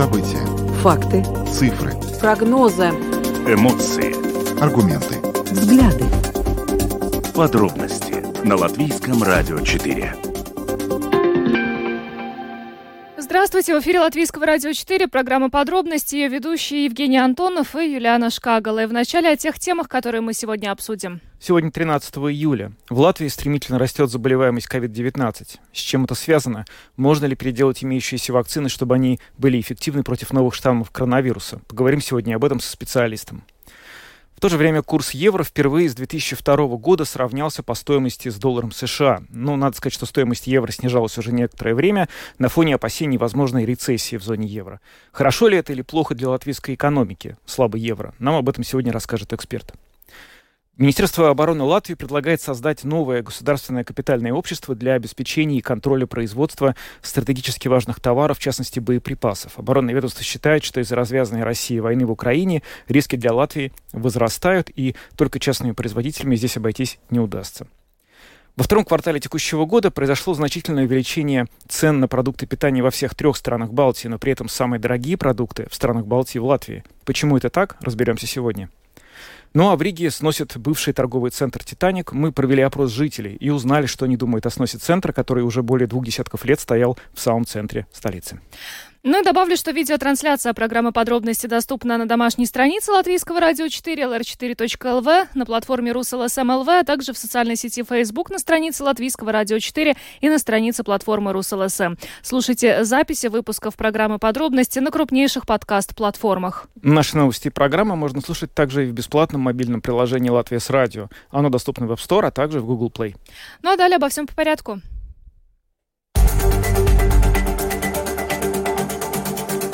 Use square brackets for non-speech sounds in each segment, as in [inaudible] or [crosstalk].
События. Факты. Цифры. Прогнозы. Эмоции. Аргументы. Взгляды. Подробности на Латвийском радио 4. Здравствуйте, в эфире Латвийского радио 4, программа «Подробности», ее ведущие Евгений Антонов и Юлиана Шкагала. И вначале о тех темах, которые мы сегодня обсудим. Сегодня 13 июля. В Латвии стремительно растет заболеваемость COVID-19. С чем это связано? Можно ли переделать имеющиеся вакцины, чтобы они были эффективны против новых штаммов коронавируса? Поговорим сегодня об этом со специалистом. В то же время курс евро впервые с 2002 года сравнялся по стоимости с долларом США. Но надо сказать, что стоимость евро снижалась уже некоторое время на фоне опасений возможной рецессии в зоне евро. Хорошо ли это или плохо для латвийской экономики, слабый евро? Нам об этом сегодня расскажет эксперт. Министерство обороны Латвии предлагает создать новое государственное капитальное общество для обеспечения и контроля производства стратегически важных товаров, в частности боеприпасов. Оборонное ведомство считает, что из-за развязанной России войны в Украине риски для Латвии возрастают, и только частными производителями здесь обойтись не удастся. Во втором квартале текущего года произошло значительное увеличение цен на продукты питания во всех трех странах Балтии, но при этом самые дорогие продукты в странах Балтии в Латвии. Почему это так, разберемся сегодня. Ну а в Риге сносит бывший торговый центр «Титаник». Мы провели опрос жителей и узнали, что они думают о сносе центра, который уже более двух десятков лет стоял в самом центре столицы. Ну и добавлю, что видеотрансляция программы «Подробности» доступна на домашней странице Латвийского радио 4, lr4.lv, на платформе Rus.LSM.lv, а также в социальной сети Facebook на странице Латвийского радио 4 и на странице платформы Rus.LSM. Слушайте записи выпусков программы «Подробности» на крупнейших подкаст-платформах. Наши новости и программы можно слушать также и в бесплатном мобильном приложении «Latvijas Radio». Оно доступно в App Store, а также в Google Play. Ну а далее обо всем по порядку.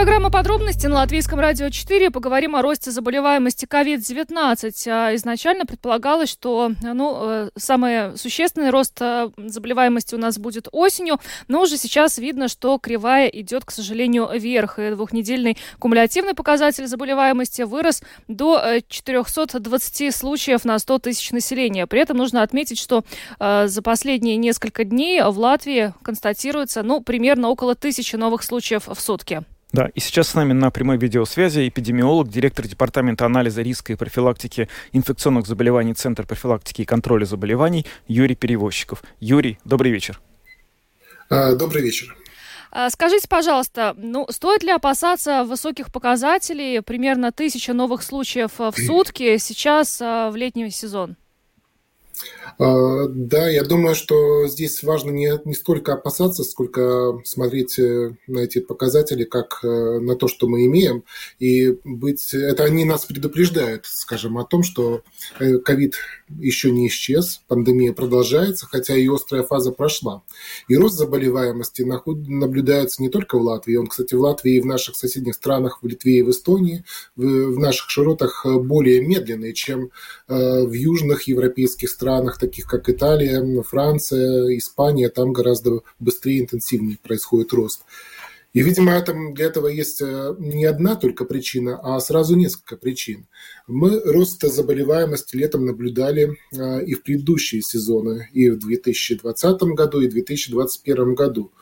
Программа «Подробности» на Латвийском радио 4. Поговорим о росте заболеваемости COVID-19. А изначально предполагалось, что ну, э, самый существенный рост э, заболеваемости у нас будет осенью, но уже сейчас видно, что кривая идет, к сожалению, вверх. И двухнедельный кумулятивный показатель заболеваемости вырос до 420 э, случаев на 100 тысяч населения. При этом нужно отметить, что за последние несколько дней в Латвии констатируется ну, примерно около тысячи новых случаев в сутки. Да, и сейчас с нами на прямой видеосвязи эпидемиолог, директор Департамента анализа риска и профилактики инфекционных заболеваний Центр профилактики и контроля заболеваний Юрий Перевозчиков. Юрий, добрый вечер. А, добрый вечер. А, скажите, пожалуйста, ну, стоит ли опасаться высоких показателей, примерно тысяча новых случаев в [clears throat] сутки сейчас а, в летний сезон? А, да, я думаю, что здесь важно не, не столько опасаться, сколько смотреть э, на эти показатели как э, на то, что мы имеем, и быть... Это они нас предупреждают, скажем, о том, что э, ковид еще не исчез, пандемия продолжается, хотя и острая фаза прошла. И рост заболеваемости наблюдается не только в Латвии, он, кстати, в Латвии и в наших соседних странах, в Литве и в Эстонии, в, в наших широтах более медленный, чем в южных европейских странах, таких как Италия, Франция, Испания, там гораздо быстрее и интенсивнее происходит рост. И, видимо, это, для этого есть э, не одна только причина, а сразу несколько причин. Мы рост заболеваемости летом наблюдали э, и в предыдущие сезоны, и в 2020 году, и в 2021 году.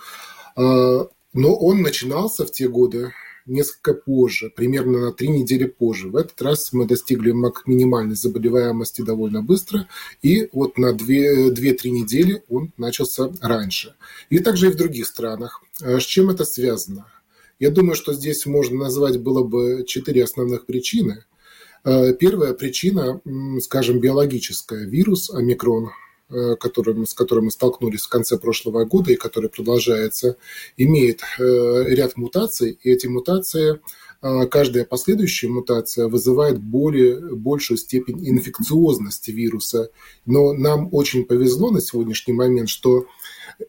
Э, но он начинался в те годы несколько позже, примерно на три недели позже. В этот раз мы достигли минимальной заболеваемости довольно быстро, и вот на 2-3 недели он начался раньше. И также и в других странах. А с чем это связано? Я думаю, что здесь можно назвать было бы четыре основных причины. А, первая причина, скажем, биологическая. Вирус омикрон которым, с которым мы столкнулись в конце прошлого года и который продолжается, имеет э, ряд мутаций, и эти мутации э, каждая последующая мутация вызывает более, большую степень инфекциозности вируса. Но нам очень повезло на сегодняшний момент, что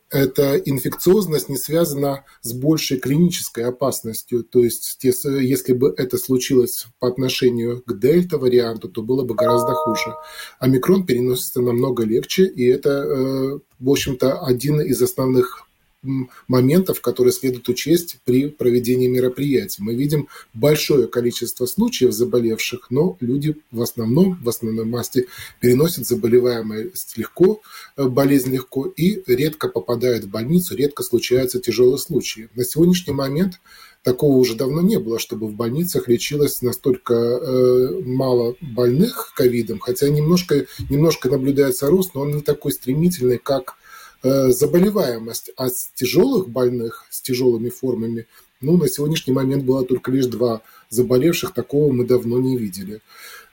эта инфекциозность не связана с большей клинической опасностью. То есть, если бы это случилось по отношению к дельта-варианту, то было бы гораздо хуже. Омикрон переносится намного легче, и это, э, в общем-то, один из основных моментов, которые следует учесть при проведении мероприятий. Мы видим большое количество случаев заболевших, но люди в основном, в основной массе переносят заболеваемость легко, э, болезнь легко и редко попадают в больницу, редко случаются тяжелые случаи. На сегодняшний момент такого уже давно не было, чтобы в больницах лечилось настолько э, мало больных ковидом, хотя немножко, немножко наблюдается рост, но он не такой стремительный, как заболеваемость, а с тяжелых больных, с тяжелыми формами, ну, на сегодняшний момент было только лишь два заболевших, такого мы давно не видели.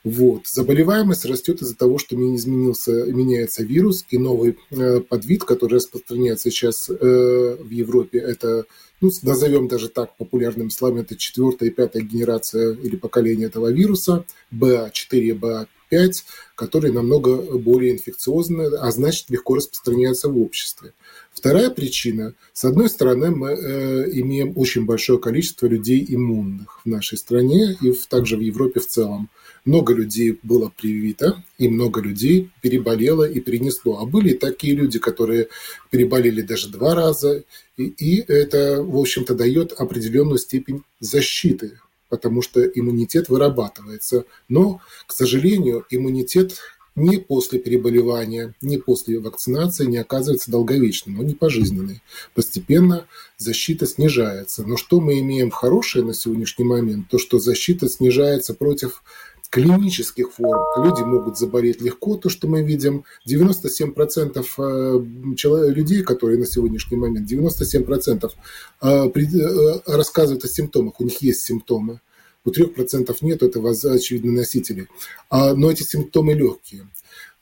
Вот. Заболеваемость растет из-за того, что изменился, меняется вирус, и новый э, подвид, который распространяется сейчас э, в Европе, это, ну, назовем даже так популярным словами, это четвертая и пятая генерация или поколение этого вируса, BA4, BA5, 5, которые намного более инфекциозны, а значит легко распространяются в обществе. Вторая причина. С одной стороны, мы э, имеем очень большое количество людей иммунных в нашей стране и в, также в Европе в целом. Много людей было привито, и много людей переболело и перенесло. А были такие люди, которые переболели даже два раза, и, и это, в общем-то, дает определенную степень защиты потому что иммунитет вырабатывается. Но, к сожалению, иммунитет ни после переболевания, ни после вакцинации не оказывается долговечным, он не пожизненный. Постепенно защита снижается. Но что мы имеем хорошее на сегодняшний момент? То, что защита снижается против клинических форм. Люди могут заболеть легко, то, что мы видим. 97% э, людей, которые на сегодняшний момент, 97% э, э, рассказывают о симптомах, у них есть симптомы. У 3% нет, это, очевидно, носители. А, но эти симптомы легкие.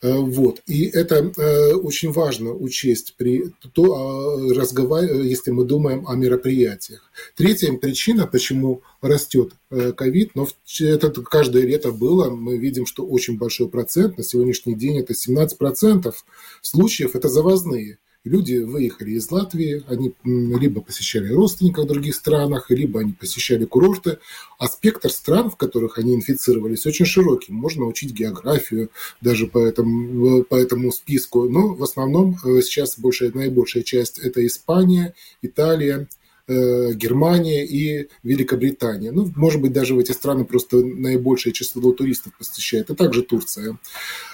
Э, вот. И это э, очень важно учесть, при, то, а, разговар... если мы думаем о мероприятиях. Третья причина, почему растет э, ковид, но это каждое лето было, мы видим, что очень большой процент, на сегодняшний день это 17% случаев, это завозные. Люди выехали из Латвии, они либо посещали родственников в других странах, либо они посещали курорты. А спектр стран, в которых они инфицировались, очень широкий. Можно учить географию даже по этому, по этому списку. Но в основном э, сейчас большая, наибольшая часть – это Испания, Италия, э, Германия и Великобритания. Ну, может быть, даже в эти страны просто наибольшее число туристов посещает, и также Турция.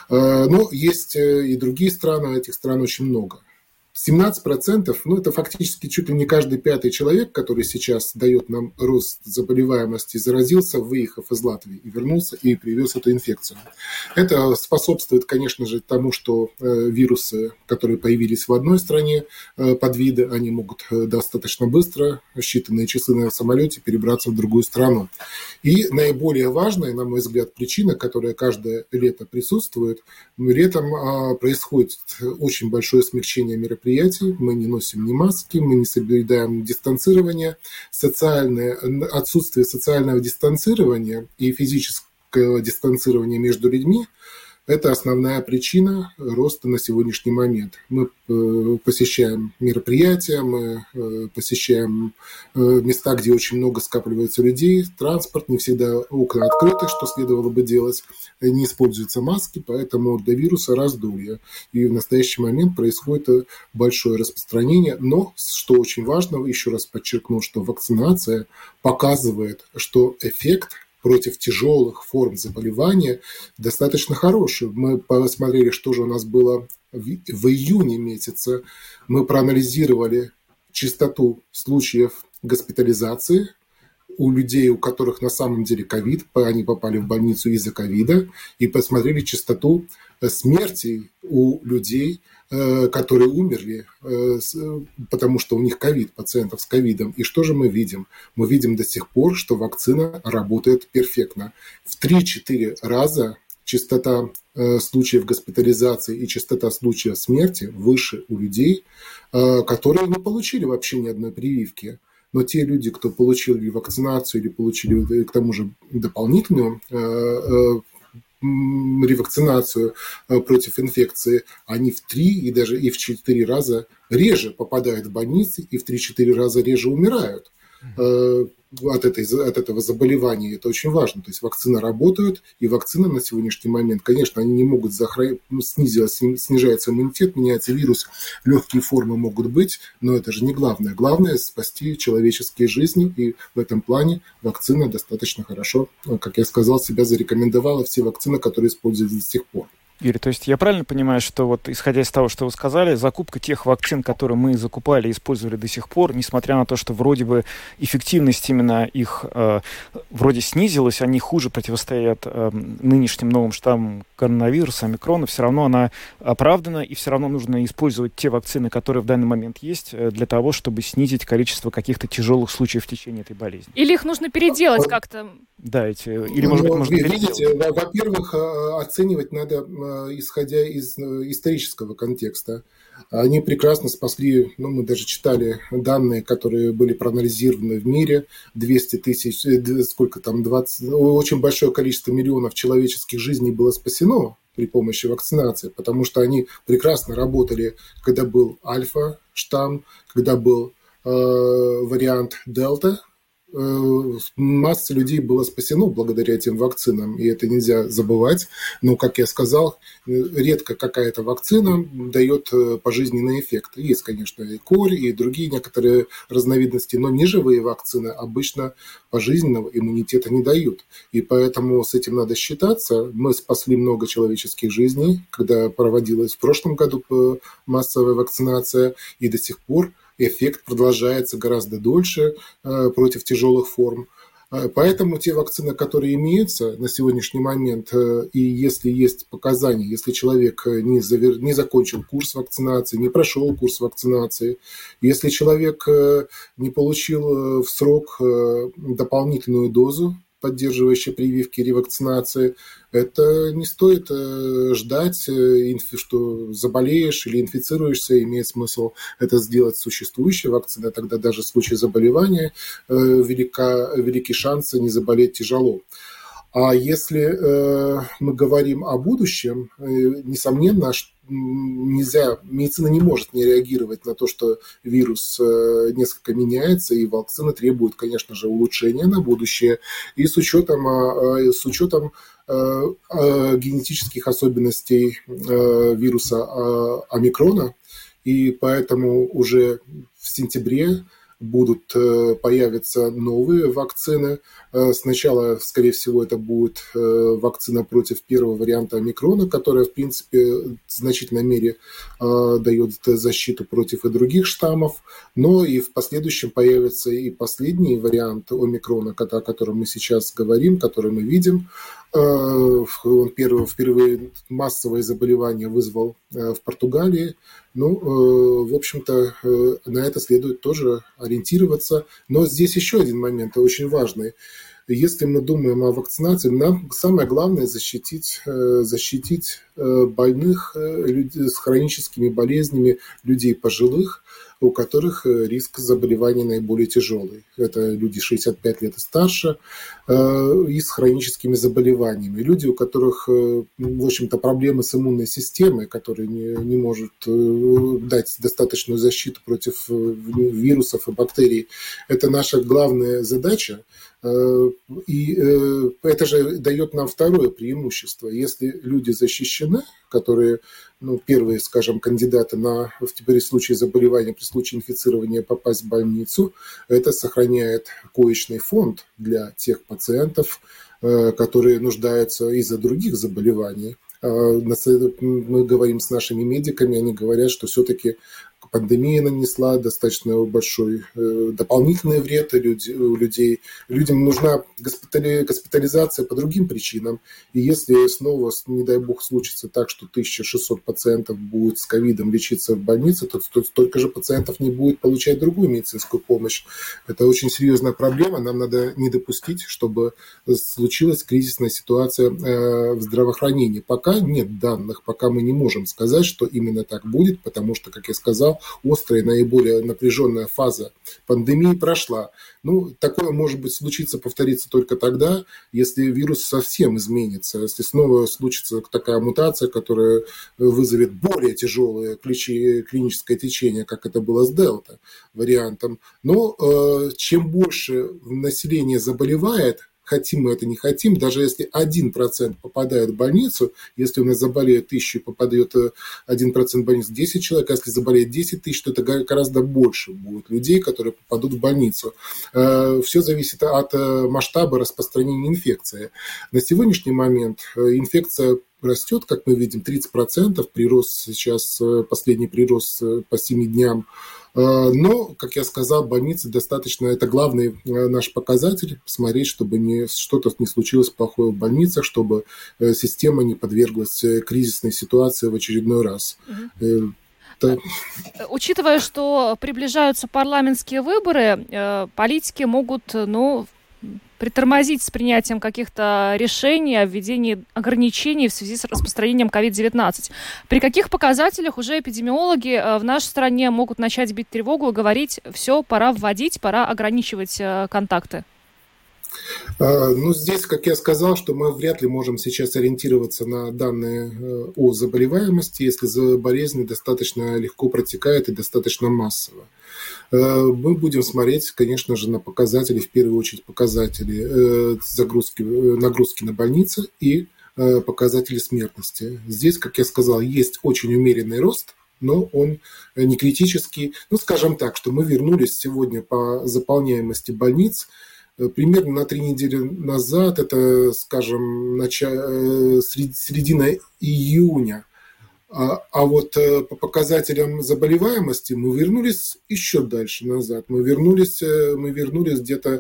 Э, но есть и другие страны, этих стран очень много. 17%, ну это фактически чуть ли не каждый пятый человек, который сейчас дает нам рост заболеваемости, заразился, выехав из Латвии и вернулся и привез эту инфекцию. Это способствует, конечно же, тому, что э, вирусы, которые появились в одной стране, э, подвиды, они могут э, достаточно быстро, считанные часы на самолете, перебраться в другую страну. И наиболее важная, на мой взгляд, причина, которая каждое лето присутствует, летом а, происходит очень большое смягчение мероприятий мероприятий, мы не носим ни маски, мы не соблюдаем дистанцирование. Социальное, отсутствие социального дистанцирования и физического дистанцирования между людьми – это основная причина роста на сегодняшний момент. Мы э, посещаем мероприятия, мы э, посещаем э, места, где очень много скапливается людей, транспорт, не всегда окна открыты, что следовало бы делать, не используются маски, поэтому для вируса раздолье. И в настоящий момент происходит большое распространение, но, что очень важно, еще раз подчеркну, что вакцинация показывает, что эффект против тяжелых форм заболевания достаточно хороший. Мы посмотрели, что же у нас было в, июне месяце. Мы проанализировали частоту случаев госпитализации у людей, у которых на самом деле ковид, они попали в больницу из-за ковида, и посмотрели частоту э, смерти у людей, которые умерли, э, потому что у них ковид, пациентов с ковидом. И что же мы видим? Мы видим до сих пор, что вакцина работает перфектно. В 3-4 раза частота э, случаев госпитализации и частота случаев смерти выше у людей, которые не получили вообще ни одной прививки. Но те люди, кто получили вакцинацию или получили к тому же дополнительную ревакцинацию э, против инфекции, они в три и даже и в четыре раза реже попадают в больницы и в три-четыре раза реже умирают. От, этой, от этого заболевания. Это очень важно. То есть вакцины работают, и вакцины на сегодняшний момент, конечно, они не могут захра... Ну, снизиться, снижается иммунитет, меняется вирус, легкие формы могут быть, но это же не главное. Главное – спасти человеческие жизни, и в этом плане вакцина достаточно хорошо, как я сказал, себя зарекомендовала все вакцины, которые используются до сих пор. Юрий, то есть я правильно понимаю, что вот исходя из того, что вы сказали, закупка тех вакцин, которые мы закупали и использовали до сих пор, несмотря на то, что вроде бы эффективность именно их э, вроде снизилась, они хуже противостоят э, нынешним новым штаммам коронавируса, омикрона, все равно она оправдана, и все равно нужно использовать те вакцины, которые в данный момент есть, э, для того, чтобы снизить количество каких-то тяжелых случаев в течение этой болезни. Или их нужно переделать как-то? Да, эти, или, может быть, можно Видите, во-первых, э, оценивать надо э, исходя из э, исторического контекста. Они прекрасно спасли, ну, мы даже читали данные, которые были проанализированы в мире, 200 тысяч, сколько там, 20, ну, очень большое количество миллионов человеческих жизней было спасено при помощи вакцинации, потому что они прекрасно работали, когда был альфа-штамм, когда был э, вариант дельта, Э, масса людей было спасено благодаря этим вакцинам, и это нельзя забывать. Но, как я сказал, редко какая-то вакцина дает э, пожизненный эффект. Есть, конечно, и корь, и другие некоторые разновидности, но неживые вакцины обычно пожизненного иммунитета не дают. И поэтому с этим надо считаться. Мы спасли много человеческих жизней, когда проводилась в прошлом году э, массовая вакцинация, и до сих пор эффект продолжается гораздо дольше э, против тяжелых форм. Э, поэтому те вакцины, которые имеются на сегодняшний момент, э, и если есть показания, если человек не, завер... не закончил курс вакцинации, не прошел курс вакцинации, если человек не получил в срок дополнительную дозу поддерживающие прививки ревакцинации, это не стоит э, ждать, э, что заболеешь или инфицируешься, имеет смысл это сделать существующей вакциной, тогда даже в случае заболевания э, велика, велики шансы не заболеть тяжело. А если э, мы говорим о будущем, э, несомненно, нельзя, медицина не может не реагировать на то, что вирус э, несколько меняется, и вакцины требуют, конечно же, улучшения на будущее. И с учетом, э, с учетом э, э, генетических особенностей э, вируса омикрона, и поэтому уже в сентябре будут э, появиться новые вакцины. Э, сначала, скорее всего, это будет э, вакцина против первого варианта омикрона, которая, в принципе, в значительной мере дает защиту против и других штаммов. Но и в последующем появится и последний вариант омикрона, о котором мы сейчас говорим, который мы видим. Он первый, впервые массовое заболевание вызвал в Португалии. Ну, в общем-то, на это следует тоже ориентироваться. Но здесь еще один момент очень важный. Если мы думаем о вакцинации, нам самое главное защитить, э, защитить э, больных э, с хроническими болезнями, людей пожилых, у которых э, риск заболевания наиболее тяжелый. Это люди 65 лет и старше э, и с хроническими заболеваниями. Люди, у которых, э, в общем-то, проблемы с иммунной системой, которые не, не может дать достаточную защиту против вирусов и бактерий. Это наша главная задача – и э, это же дает нам второе преимущество. Если люди защищены, которые, ну, первые, скажем, кандидаты на, в случае заболевания, при случае инфицирования попасть в больницу, это сохраняет коечный фонд для тех пациентов, э, которые нуждаются из-за других заболеваний. Мы говорим с нашими медиками, они говорят, что все-таки пандемия нанесла достаточно большой э, дополнительный вред у людей. Людям нужна госпитали, госпитализация по другим причинам. И если снова, не дай бог, случится так, что 1600 пациентов будет с ковидом лечиться в больнице, то, то столько же пациентов не будет получать другую медицинскую помощь. Это очень серьезная проблема. Нам надо не допустить, чтобы случилась кризисная ситуация э, в здравоохранении. Пока нет данных, пока мы не можем сказать, что именно так будет, потому что, как я сказал, острая, наиболее напряженная фаза пандемии прошла. Ну, такое, может быть, случится, повторится только тогда, если вирус совсем изменится, если снова случится такая мутация, которая вызовет более тяжелое клиническое течение, как это было с дельта вариантом. Но э, чем больше население заболевает, хотим мы это, не хотим, даже если 1% попадает в больницу, если у нас заболеет тысячу, попадет 1% в больницу 10 человек, а если заболеет 10 тысяч, то это гораздо больше будет людей, которые попадут в больницу. Э, Все зависит от э, масштаба распространения инфекции. На сегодняшний момент э, инфекция растет, как мы видим, 30%, прирост сейчас, последний прирост по 7 дням но, как я сказал, больницы достаточно, это главный э, наш показатель, смотреть, чтобы не, что-то не случилось плохое в больницах, чтобы э, система не подверглась кризисной ситуации в очередной раз. Угу. Это... Учитывая, что приближаются парламентские выборы, политики могут, ну, притормозить с принятием каких-то решений о введении ограничений в связи с распространением COVID-19. При каких показателях уже эпидемиологи э, в нашей стране могут начать бить тревогу и говорить, все, пора вводить, пора ограничивать э, контакты? А, ну, здесь, как я сказал, что мы вряд ли можем сейчас ориентироваться на данные э, о заболеваемости, если болезнь достаточно легко протекает и достаточно массово. Э, мы будем смотреть, конечно же, на показатели, в первую очередь показатели э, загрузки, нагрузки на больницы и показатели смертности. Здесь, как я сказал, есть очень умеренный рост, но он не критический. Ну, скажем так, что мы вернулись сегодня по заполняемости больниц примерно на три недели назад, это, скажем, начало, середина июня а, а вот э, по показателям заболеваемости мы вернулись еще дальше назад. Мы вернулись, э, мы вернулись где-то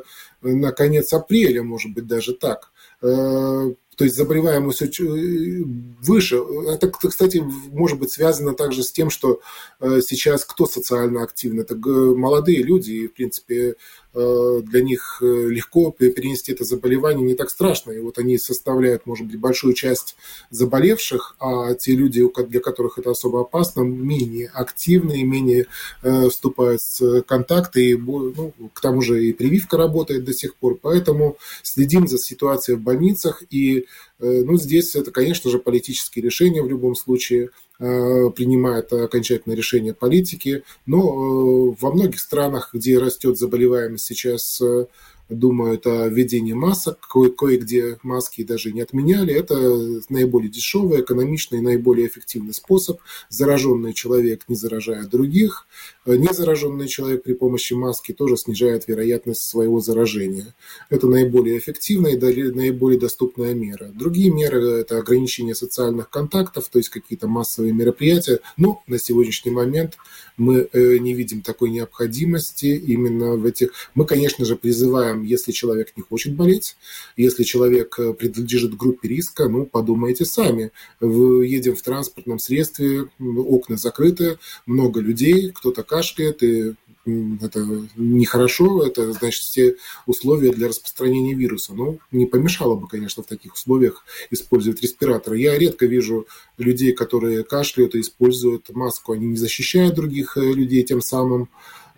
э, на конец апреля, может быть, даже так. То есть заболеваемость выше. Это, кстати, может быть связано также с тем, что сейчас кто социально активный? Это молодые люди, и, в принципе, Э, для них э, легко перенести это заболевание, не так страшно. И вот они составляют, может быть, большую часть заболевших, а те люди, для которых это особо опасно, менее активны, менее э, вступают в контакты, и, ну, к тому же и прививка работает до сих пор. Поэтому следим за ситуацией в больницах, и ну, здесь это, конечно же, политические решения в любом случае – Э, принимает окончательное решение политики. Но э, во многих странах, где растет заболеваемость сейчас э, думают о введении масок, ко- кое-где маски даже не отменяли. Это наиболее дешевый, экономичный, наиболее эффективный способ. Зараженный человек не заражает других. Незараженный человек при помощи маски тоже снижает вероятность своего заражения. Это наиболее эффективная и наиболее доступная мера. Другие меры – это ограничение социальных контактов, то есть какие-то массовые мероприятия. Но на сегодняшний момент мы э, не видим такой необходимости именно в этих... Мы, конечно же, призываем, если человек не хочет болеть, если человек э, принадлежит группе риска, ну, подумайте сами. Вы едем в транспортном средстве, окна закрыты, много людей, кто-то кашляет, и это нехорошо, это значит все условия для распространения вируса. Ну, не помешало бы, конечно, в таких условиях использовать респираторы. Я редко вижу людей, которые кашляют и используют маску. Они не защищают других э, людей тем самым.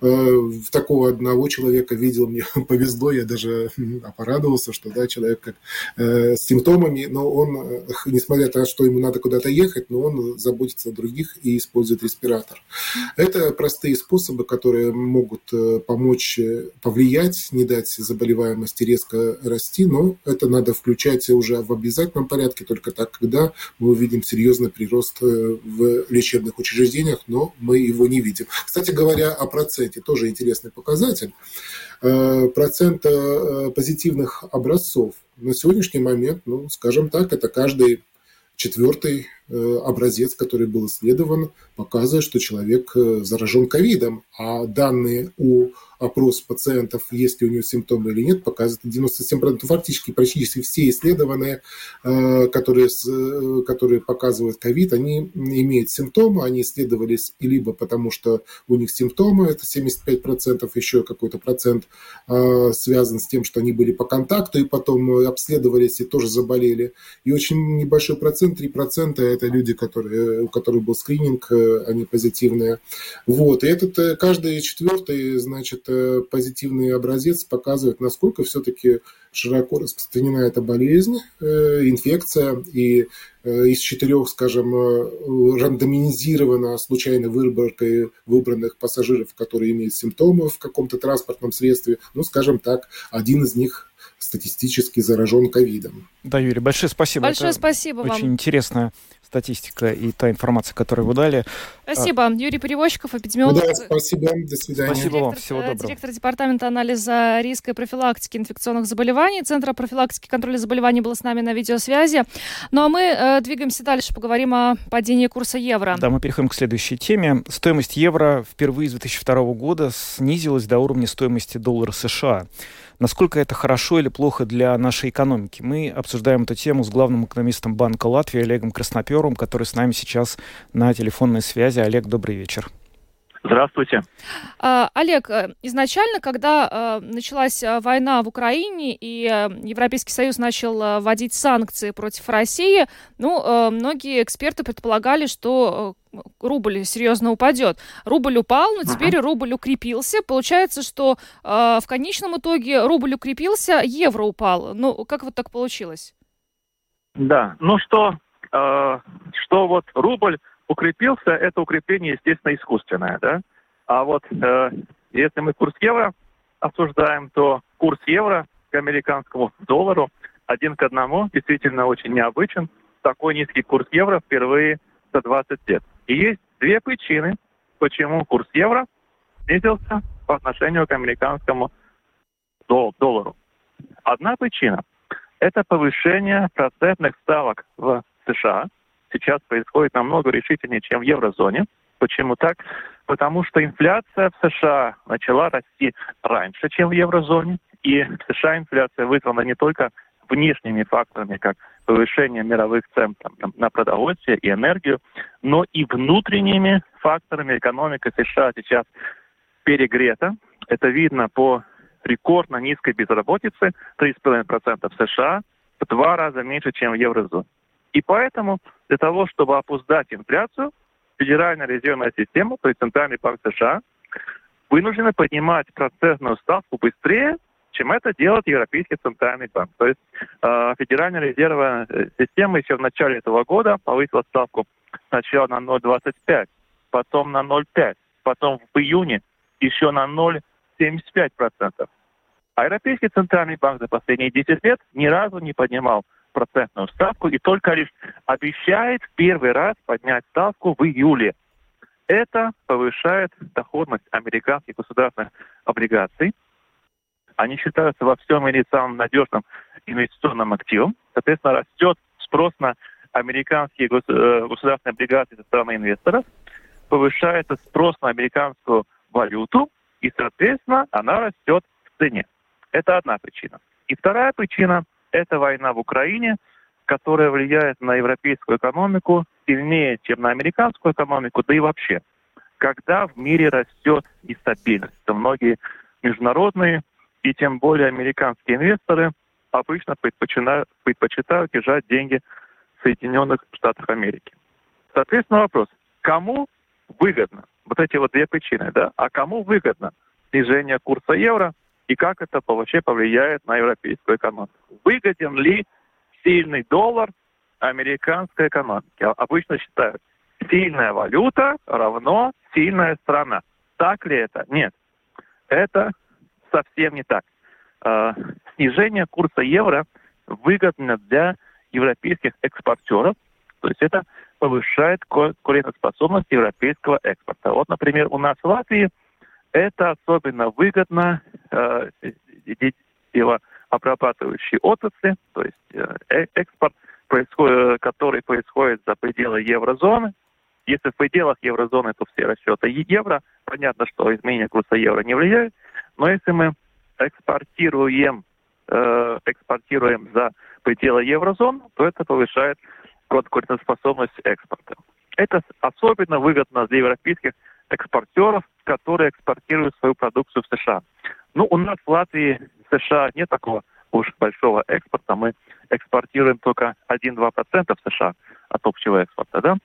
Э, в такого одного человека видел, мне [laughs] повезло, я даже порадовался, что да, человек как, э, с симптомами, но он, э, несмотря на то, что ему надо куда-то ехать, но он заботится о других и использует респиратор. Это простые способы, которые могут помочь повлиять, не дать заболеваемости резко расти, но это надо включать уже в обязательном порядке, только так, когда мы увидим серьезный прирост в лечебных учреждениях, но мы его не видим. Кстати говоря, о проценте кстати, тоже интересный показатель, э, процента э, позитивных образцов на сегодняшний момент, ну, скажем так, это каждый четвертый образец, который был исследован, показывает, что человек заражен ковидом, а данные о опрос пациентов, есть ли у него симптомы или нет, показывает 97%. Фактически практически все исследованные, э, которые, э, которые показывают ковид, они имеют симптомы, они исследовались либо потому, что у них симптомы, это 75%, еще какой-то процент э, связан с тем, что они были по контакту и потом обследовались и тоже заболели. И очень небольшой процент, 3% это люди, которые, у которых был скрининг, они позитивные. Вот. И этот каждый четвертый, значит, позитивный образец показывает, насколько все-таки широко распространена эта болезнь, инфекция, и из четырех, скажем, рандомизировано случайной выборкой выбранных пассажиров, которые имеют симптомы в каком-то транспортном средстве, ну, скажем так, один из них статистически заражен ковидом. Да, Юрий, большое спасибо. Большое Это спасибо очень вам. Очень интересная статистика и та информация, которую вы дали. Спасибо. Юрий Перевозчиков, эпидемиолог. Да, спасибо. До свидания. Спасибо директор, вам. Всего э, доброго. Директор департамента анализа риска и профилактики инфекционных заболеваний Центра профилактики и контроля заболеваний был с нами на видеосвязи. Ну а мы э, двигаемся дальше, поговорим о падении курса евро. Да, мы переходим к следующей теме. Стоимость евро впервые с 2002 года снизилась до уровня стоимости доллара США. Насколько это хорошо или плохо для нашей экономики? Мы обсуждаем эту тему с главным экономистом Банка Латвии Олегом Красноперовым, который с нами сейчас на телефонной связи. Олег, добрый вечер. Здравствуйте. А, Олег, э, изначально, когда а, началась э, война в Украине и Европейский Союз начал вводить санкции против России, ну, многие эксперты предполагали, что рубль серьезно упадет. Рубль упал, но теперь uh-huh. рубль укрепился. Получается, что э, в конечном итоге рубль укрепился, евро упал. Ну, как вот так получилось? Да, ну что, э, что вот рубль укрепился, это укрепление, естественно, искусственное, да? А вот э, если мы курс евро обсуждаем, то курс евро к американскому доллару один к одному действительно очень необычен. Такой низкий курс евро впервые за 20 лет. И есть две причины, почему курс евро снизился по отношению к американскому доллару. Одна причина – это повышение процентных ставок в США. Сейчас происходит намного решительнее, чем в еврозоне. Почему так? Потому что инфляция в США начала расти раньше, чем в еврозоне. И в США инфляция вызвана не только внешними факторами, как повышение мировых цен там, на продовольствие и энергию, но и внутренними факторами экономика США сейчас перегрета. Это видно по рекордно низкой безработице, 3,5% в США, в два раза меньше, чем в еврозоне. И поэтому для того, чтобы опуздать инфляцию, Федеральная резервная система, то есть Центральный банк США, вынуждена поднимать процентную ставку быстрее, чем это делает Европейский центральный банк. То есть э, Федеральная резервная э, система еще в начале этого года повысила ставку сначала на 0,25, потом на 0,5, потом в июне еще на 0,75%. А Европейский центральный банк за последние 10 лет ни разу не поднимал процентную ставку и только лишь обещает первый раз поднять ставку в июле. Это повышает доходность американских государственных облигаций, они считаются во всем мире самым надежным инвестиционным активом. Соответственно, растет спрос на американские э, государственные облигации со стороны инвесторов, повышается спрос на американскую валюту, и, соответственно, она растет в цене. Это одна причина. И вторая причина – это война в Украине, которая влияет на европейскую экономику сильнее, чем на американскую экономику, да и вообще. Когда в мире растет нестабильность, то многие международные и тем более американские инвесторы обычно предпочитают, предпочитают держать деньги в Соединенных Штатах Америки. Соответственно, вопрос, кому выгодно? Вот эти вот две причины, да? А кому выгодно снижение курса евро и как это вообще повлияет на европейскую экономику? Выгоден ли сильный доллар американской экономике? Обычно считают, сильная валюта равно сильная страна. Так ли это? Нет. Это совсем не так. Э, снижение курса евро выгодно для европейских экспортеров, то есть это повышает конкурентоспособность европейского экспорта. Вот, например, у нас в Латвии это особенно выгодно э, обрабатывающей отрасли, то есть э, э, экспорт, происходит, который происходит за пределы еврозоны. Если в пределах еврозоны, то все расчеты евро. Понятно, что изменение курса евро не влияет. Но если мы экспортируем, э, экспортируем за пределы еврозоны, то это повышает конкурентоспособность экспорта. Это особенно выгодно для европейских экспортеров, которые экспортируют свою продукцию в США. Ну, у нас в Латвии, в США нет такого уж большого экспорта. Мы экспортируем только 1-2% в США от общего экспорта. Да?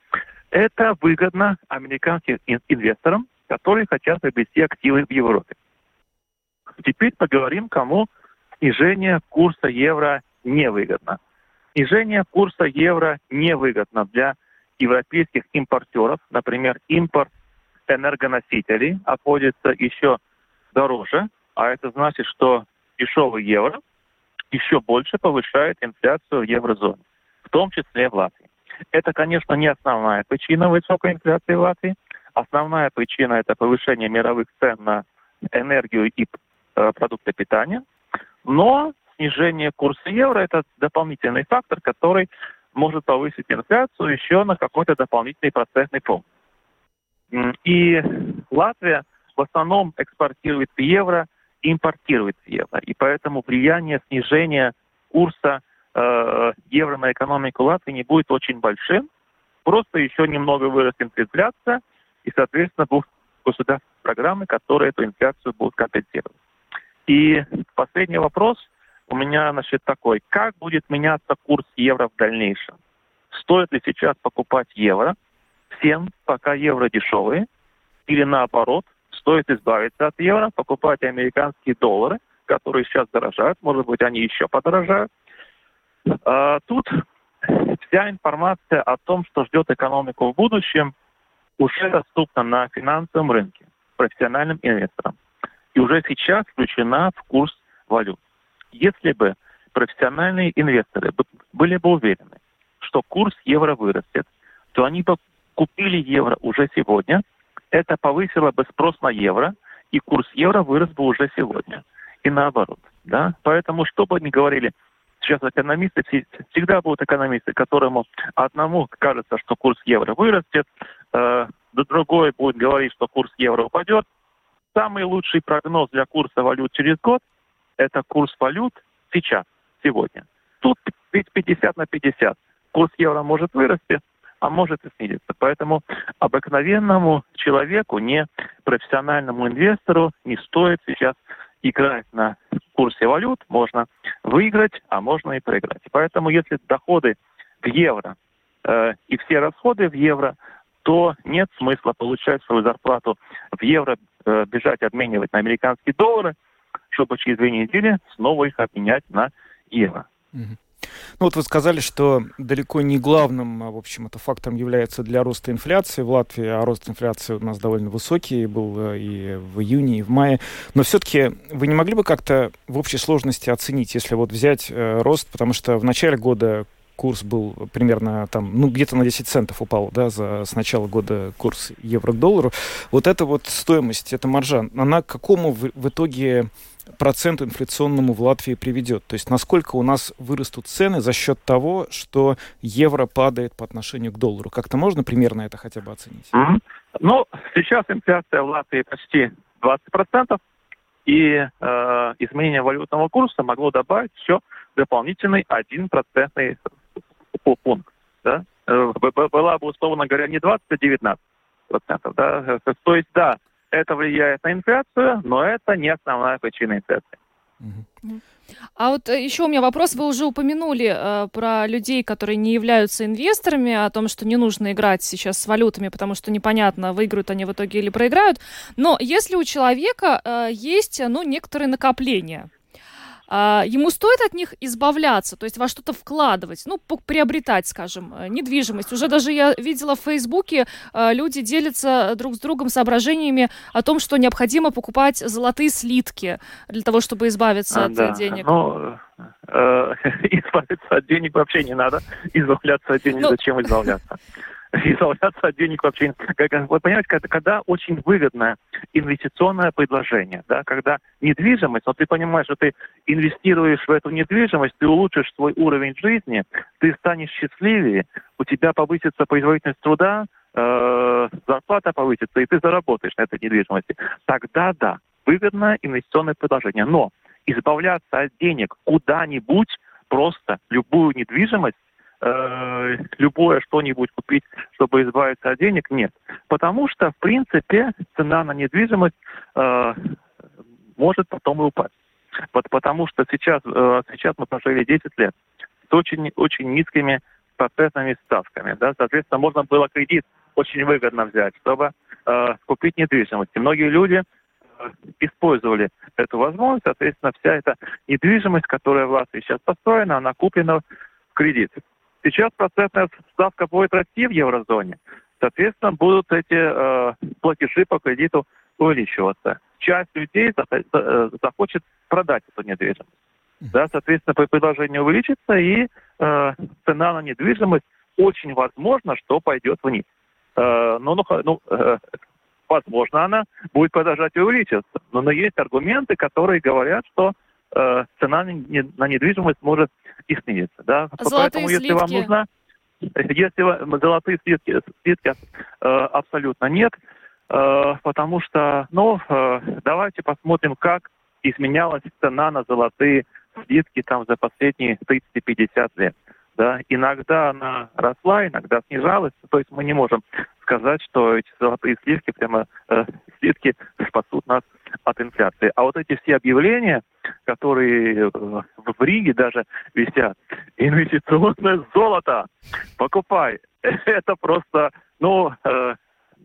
Это выгодно американским инвесторам, которые хотят приобрести активы в Европе. Теперь поговорим, кому снижение курса евро невыгодно. Снижение курса евро невыгодно для европейских импортеров. Например, импорт энергоносителей обходится еще дороже, а это значит, что дешевый евро еще больше повышает инфляцию в еврозоне, в том числе в Латвии. Это, конечно, не основная причина высокой инфляции в Латвии. Основная причина – это повышение мировых цен на энергию и э, продукты питания. Но снижение курса евро – это дополнительный фактор, который может повысить инфляцию еще на какой-то дополнительный процентный пункт. И Латвия в основном экспортирует евро, импортирует евро. И поэтому влияние снижения курса э, евро на экономику Латвии не будет очень большим. Просто еще немного вырастет инфляция, и, соответственно, будут государственные программы, которые эту инфляцию будут компенсировать. И последний вопрос у меня, значит, такой. Как будет меняться курс евро в дальнейшем? Стоит ли сейчас покупать евро всем, пока евро дешевые? Или наоборот, стоит избавиться от евро, покупать американские доллары, которые сейчас дорожают, может быть, они еще подорожают. А, тут вся информация о том, что ждет экономику в будущем, уже доступна на финансовом рынке профессиональным инвесторам. И уже сейчас включена в курс валют. Если бы профессиональные инвесторы были бы уверены, что курс евро вырастет, то они бы купили евро уже сегодня, это повысило бы спрос на евро, и курс евро вырос бы уже сегодня. И наоборот. Да? Поэтому, что бы ни говорили сейчас экономисты, всегда будут экономисты, которому одному кажется, что курс евро вырастет, э, другой будет говорить, что курс евро упадет. Самый лучший прогноз для курса валют через год – это курс валют сейчас, сегодня. Тут ведь 50 на 50. Курс евро может вырасти, а может и снизиться. Поэтому обыкновенному человеку, не профессиональному инвестору не стоит сейчас играть на курсе валют. Можно выиграть, а можно и проиграть. Поэтому если доходы в евро э, и все расходы в евро, то нет смысла получать свою зарплату в евро, э, бежать обменивать на американские доллары, чтобы через две недели снова их обменять на евро. Mm-hmm. Ну вот вы сказали, что далеко не главным, а, в общем, это фактором является для роста инфляции в Латвии, а рост инфляции у нас довольно высокий был э, и в июне, и в мае. Но все-таки вы не могли бы как-то в общей сложности оценить, если вот взять э, рост, потому что в начале года курс был примерно там, ну, где-то на 10 центов упал, да, за, с начала года курс евро к доллару. Вот эта вот стоимость, эта маржа, она к какому в, в итоге проценту инфляционному в Латвии приведет? То есть насколько у нас вырастут цены за счет того, что евро падает по отношению к доллару? Как-то можно примерно это хотя бы оценить? Mm-hmm. Ну, сейчас инфляция в Латвии почти 20%, и э, изменение валютного курса могло добавить еще дополнительный 1% пункт. Да? Э, была бы, условно говоря, не 20, а 19 процентов. Да? То есть, да, это влияет на инфляцию, но это не основная причина инфляции. А вот э, еще у меня вопрос. Вы уже упомянули э, про людей, которые не являются инвесторами, о том, что не нужно играть сейчас с валютами, потому что непонятно, выиграют они в итоге или проиграют. Но если у человека э, есть, ну, некоторые накопления, а, ему стоит от них избавляться, то есть во что-то вкладывать, ну, приобретать, скажем, э, недвижимость. Уже даже я видела в Фейсбуке, э, люди делятся друг с другом соображениями о том, что необходимо покупать золотые слитки для того, чтобы избавиться а, от да. денег. Ну, э, [laughs] избавиться от денег вообще не надо, избавляться от денег, ну... зачем избавляться? [laughs] избавляться от денег вообще. Вы понимаете, когда, когда очень выгодное инвестиционное предложение, да, когда недвижимость, но ты понимаешь, что ты инвестируешь в эту недвижимость, ты улучшишь свой уровень жизни, ты станешь счастливее, у тебя повысится производительность труда, э, зарплата повысится, и ты заработаешь на этой недвижимости. Тогда да, выгодное инвестиционное предложение. Но избавляться от денег куда-нибудь, просто любую недвижимость, э, любое что-нибудь купить, чтобы избавиться от денег, нет. Потому что, в принципе, цена на недвижимость э, может потом и упасть. Вот, потому что сейчас, э, сейчас мы прожили 10 лет с очень, очень низкими процентными ставками. Да? Соответственно, можно было кредит очень выгодно взять, чтобы э, купить недвижимость. И многие люди э, использовали эту возможность. Соответственно, вся эта недвижимость, которая в Латвии сейчас построена, она куплена в кредит. Сейчас процентная ставка будет расти в еврозоне. Соответственно, будут эти э, платежи по кредиту увеличиваться. Часть людей э, захочет продать эту недвижимость. Да, соответственно, предложение увеличится, и э, цена на недвижимость очень возможно, что пойдет вниз. Э, но, ну, ну э, возможно, она будет продолжать увеличиваться. Но, но есть аргументы, которые говорят, что э, цена на недвижимость может и снизиться. Да? Золотые Поэтому, если вам нужна если золотые слитки, слитки э, абсолютно нет, э, потому что, ну, э, давайте посмотрим, как изменялась цена на золотые слитки там за последние 30-50 лет. Да, иногда она росла, иногда снижалась. То есть мы не можем сказать, что эти золотые слитки, прямо э, слитки спасут нас от инфляции. А вот эти все объявления, которые э, в Риге даже висят, [laughs] инвестиционное золото, покупай. [laughs] Это просто, ну, э,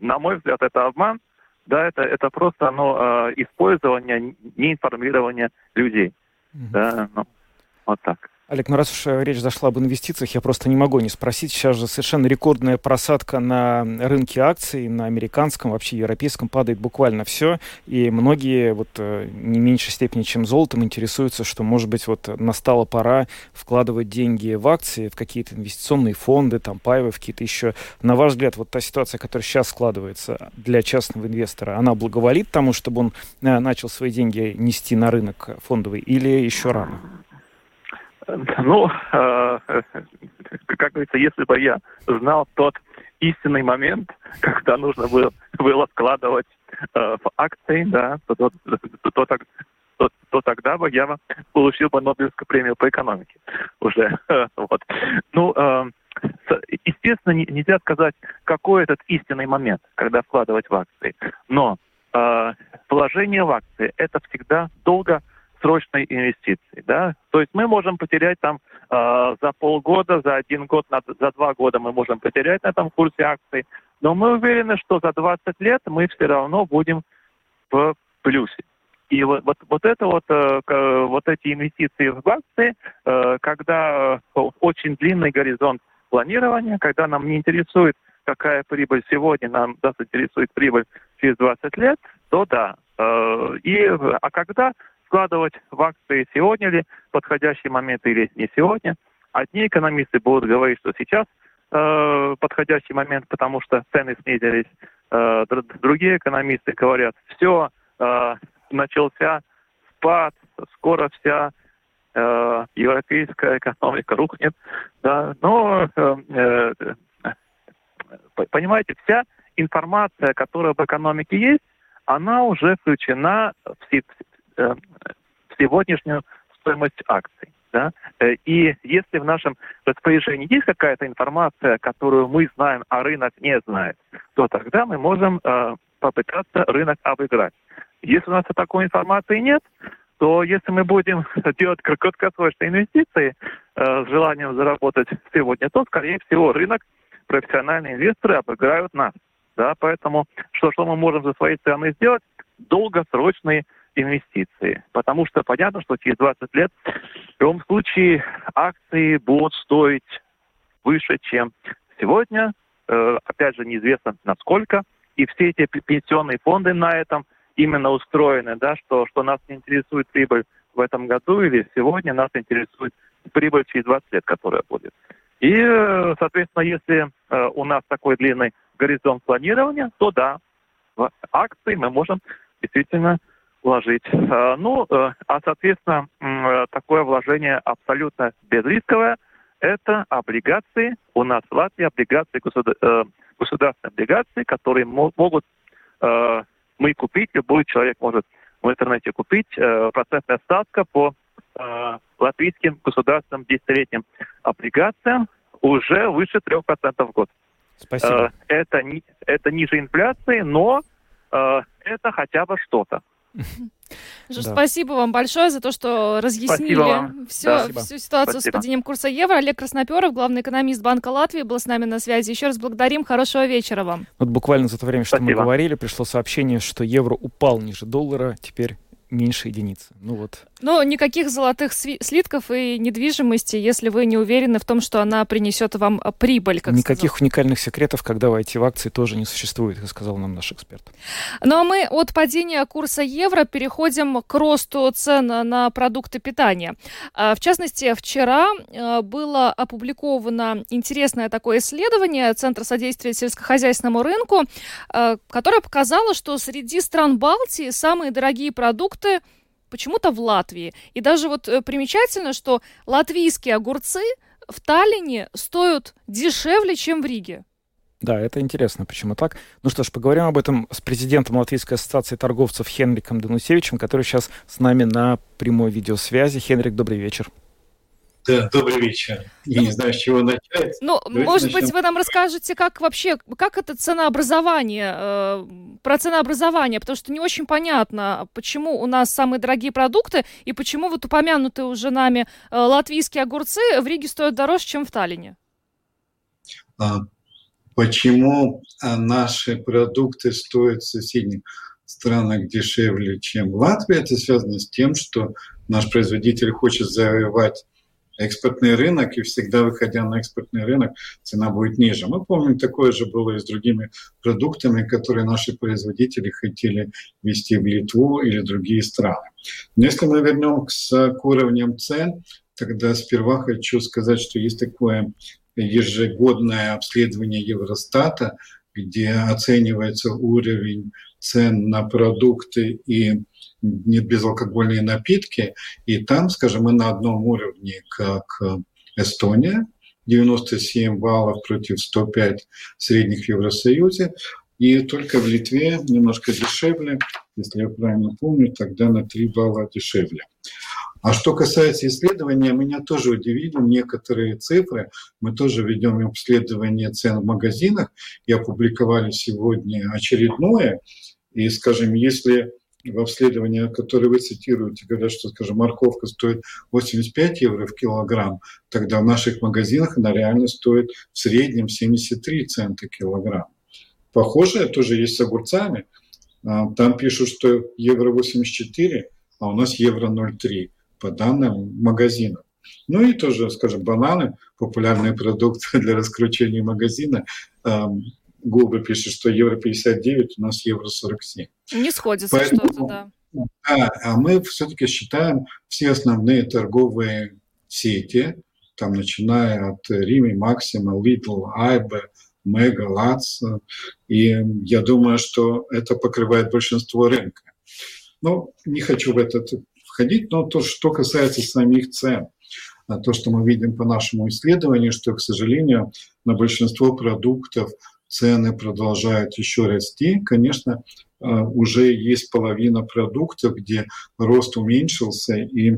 на мой взгляд, это обман. Да, это, это просто ну, э, использование, неинформирование людей. Mm-hmm. Да, ну, вот так. Олег, ну раз уж э, речь зашла об инвестициях, я просто не могу не спросить. Сейчас же совершенно рекордная просадка на рынке акций, на американском, вообще европейском падает буквально все. И многие вот э, не меньшей степени, чем золотом, интересуются, что, может быть, вот настала пора вкладывать деньги в акции, в какие-то инвестиционные фонды, там, паевы, в какие-то еще. На ваш взгляд, вот та ситуация, которая сейчас складывается для частного инвестора, она благоволит тому, чтобы он э, начал свои деньги нести на рынок фондовый или еще рано? Ну, э, [laughs] как говорится, если бы я знал тот истинный момент, когда нужно было, было вкладывать э, в акции, да, то, то, то, то, то, то тогда бы я получил бы Нобелевскую премию по экономике уже. вот. Ну, э, естественно, нельзя сказать, какой этот истинный момент, когда вкладывать в акции. Но э, вложение в акции – это всегда долго срочной инвестиции. Да? То есть мы можем потерять там э, за полгода, за один год, на, за два года мы можем потерять на этом курсе акций, но мы уверены, что за 20 лет мы все равно будем в плюсе. И вот, вот, вот это вот, э, вот эти инвестиции в акции, э, когда э, очень длинный горизонт планирования, когда нам не интересует, какая прибыль сегодня, нам нас интересует прибыль через 20 лет, то да. Э, и, а когда вкладывать в акции сегодня ли подходящий момент или не сегодня. Одни экономисты будут говорить, что сейчас э, подходящий момент, потому что цены снизились. Э, другие экономисты говорят, все, э, начался спад, скоро вся э, европейская экономика рухнет. Да, но, э, э, понимаете, вся информация, которая в экономике есть, она уже включена в, Э, сегодняшнюю стоимость акций. Да? Э, и если в нашем распоряжении есть какая-то информация, которую мы знаем, а рынок не знает, то тогда мы можем э, попытаться рынок обыграть. Если у нас такой информации нет, то если мы будем делать краткосрочные инвестиции э, с желанием заработать сегодня, то, скорее всего, рынок, профессиональные инвесторы обыграют нас. Да? Поэтому что, что мы можем за своей стороны сделать? Долгосрочные инвестиции. Потому что понятно, что через 20 лет в любом случае акции будут стоить выше, чем сегодня. Э, опять же, неизвестно насколько. И все эти пенсионные фонды на этом именно устроены, да, что, что нас не интересует прибыль в этом году или сегодня, нас интересует прибыль через 20 лет, которая будет. И, э, соответственно, если э, у нас такой длинный горизонт планирования, то да, в акции мы можем действительно вложить. Э, ну, э, а, соответственно, э, такое вложение абсолютно безрисковое. Это облигации. У нас в Латвии облигации, государственные облигации, которые могут мы купить, любой человек может в интернете купить. Процентная ставка по латвийским государственным десятилетним облигациям уже выше 3% в год. Спасибо. Это, это ниже инфляции, но это хотя бы что-то. Да. Спасибо вам большое за то, что разъяснили всю, да, всю ситуацию спасибо. с падением курса евро. Олег Красноперов, главный экономист Банка Латвии, был с нами на связи. Еще раз благодарим. Хорошего вечера вам. Вот буквально за то время, что спасибо. мы говорили, пришло сообщение, что евро упал ниже доллара. Теперь меньше единицы. Ну вот. Но никаких золотых слитков и недвижимости, если вы не уверены в том, что она принесет вам а, прибыль. Как Никаких сказал. уникальных секретов, когда войти в акции, тоже не существует, как сказал нам наш эксперт. Ну а мы от падения курса евро переходим к росту цен на продукты питания. А, в частности, вчера а, было опубликовано интересное такое исследование Центра содействия сельскохозяйственному рынку, которое показало, что среди стран Балтии самые дорогие продукты почему-то в Латвии. И даже вот э, примечательно, что латвийские огурцы в Таллине стоят дешевле, чем в Риге. Да, это интересно, почему так. Ну что ж, поговорим об этом с президентом Латвийской ассоциации торговцев Хенриком Данусевичем, который сейчас с нами на прямой видеосвязи. Хенрик, добрый вечер. Да, добрый вечер. Я ну, не знаю, с чего начать. Ну, Давайте может начнем. быть, вы нам расскажете, как вообще, как это ценообразование, э, про ценообразование, потому что не очень понятно, почему у нас самые дорогие продукты и почему вот упомянутые уже нами э, латвийские огурцы в Риге стоят дороже, чем в Таллине. А, почему а, наши продукты стоят в соседних странах дешевле, чем в Латвии? Это связано с тем, что наш производитель хочет завоевать экспортный рынок, и всегда выходя на экспортный рынок, цена будет ниже. Мы помним, такое же было и с другими продуктами, которые наши производители хотели вести в Литву или другие страны. Но если мы вернемся к уровням цен, тогда сперва хочу сказать, что есть такое ежегодное обследование Евростата, где оценивается уровень цен на продукты и безалкогольные напитки. И там, скажем, мы на одном уровне, как Эстония, 97 баллов против 105 средних в Евросоюзе. И только в Литве немножко дешевле, если я правильно помню, тогда на 3 балла дешевле. А что касается исследования, меня тоже удивили некоторые цифры. Мы тоже ведем обследование цен в магазинах и опубликовали сегодня очередное. И, скажем, если в обследовании, которое вы цитируете, говорят, что, скажем, морковка стоит 85 евро в килограмм, тогда в наших магазинах она реально стоит в среднем 73 цента килограмм. Похожее тоже есть с огурцами. А, там пишут, что евро 84, а у нас евро 0,3 по данным магазина. Ну и тоже, скажем, бананы, популярный продукт [laughs] для раскручивания магазина, Google пишет, что евро 59, у нас евро 47. Не сходится Поэтому, что-то, да. Да, а мы все-таки считаем все основные торговые сети, там начиная от Рими, Максима, Lidl, Айбе, Мега, Лац. И я думаю, что это покрывает большинство рынка. Ну, не хочу в это входить, но то, что касается самих цен, а то, что мы видим по нашему исследованию, что, к сожалению, на большинство продуктов цены продолжают еще расти, конечно, э, уже есть половина продуктов, где рост уменьшился, и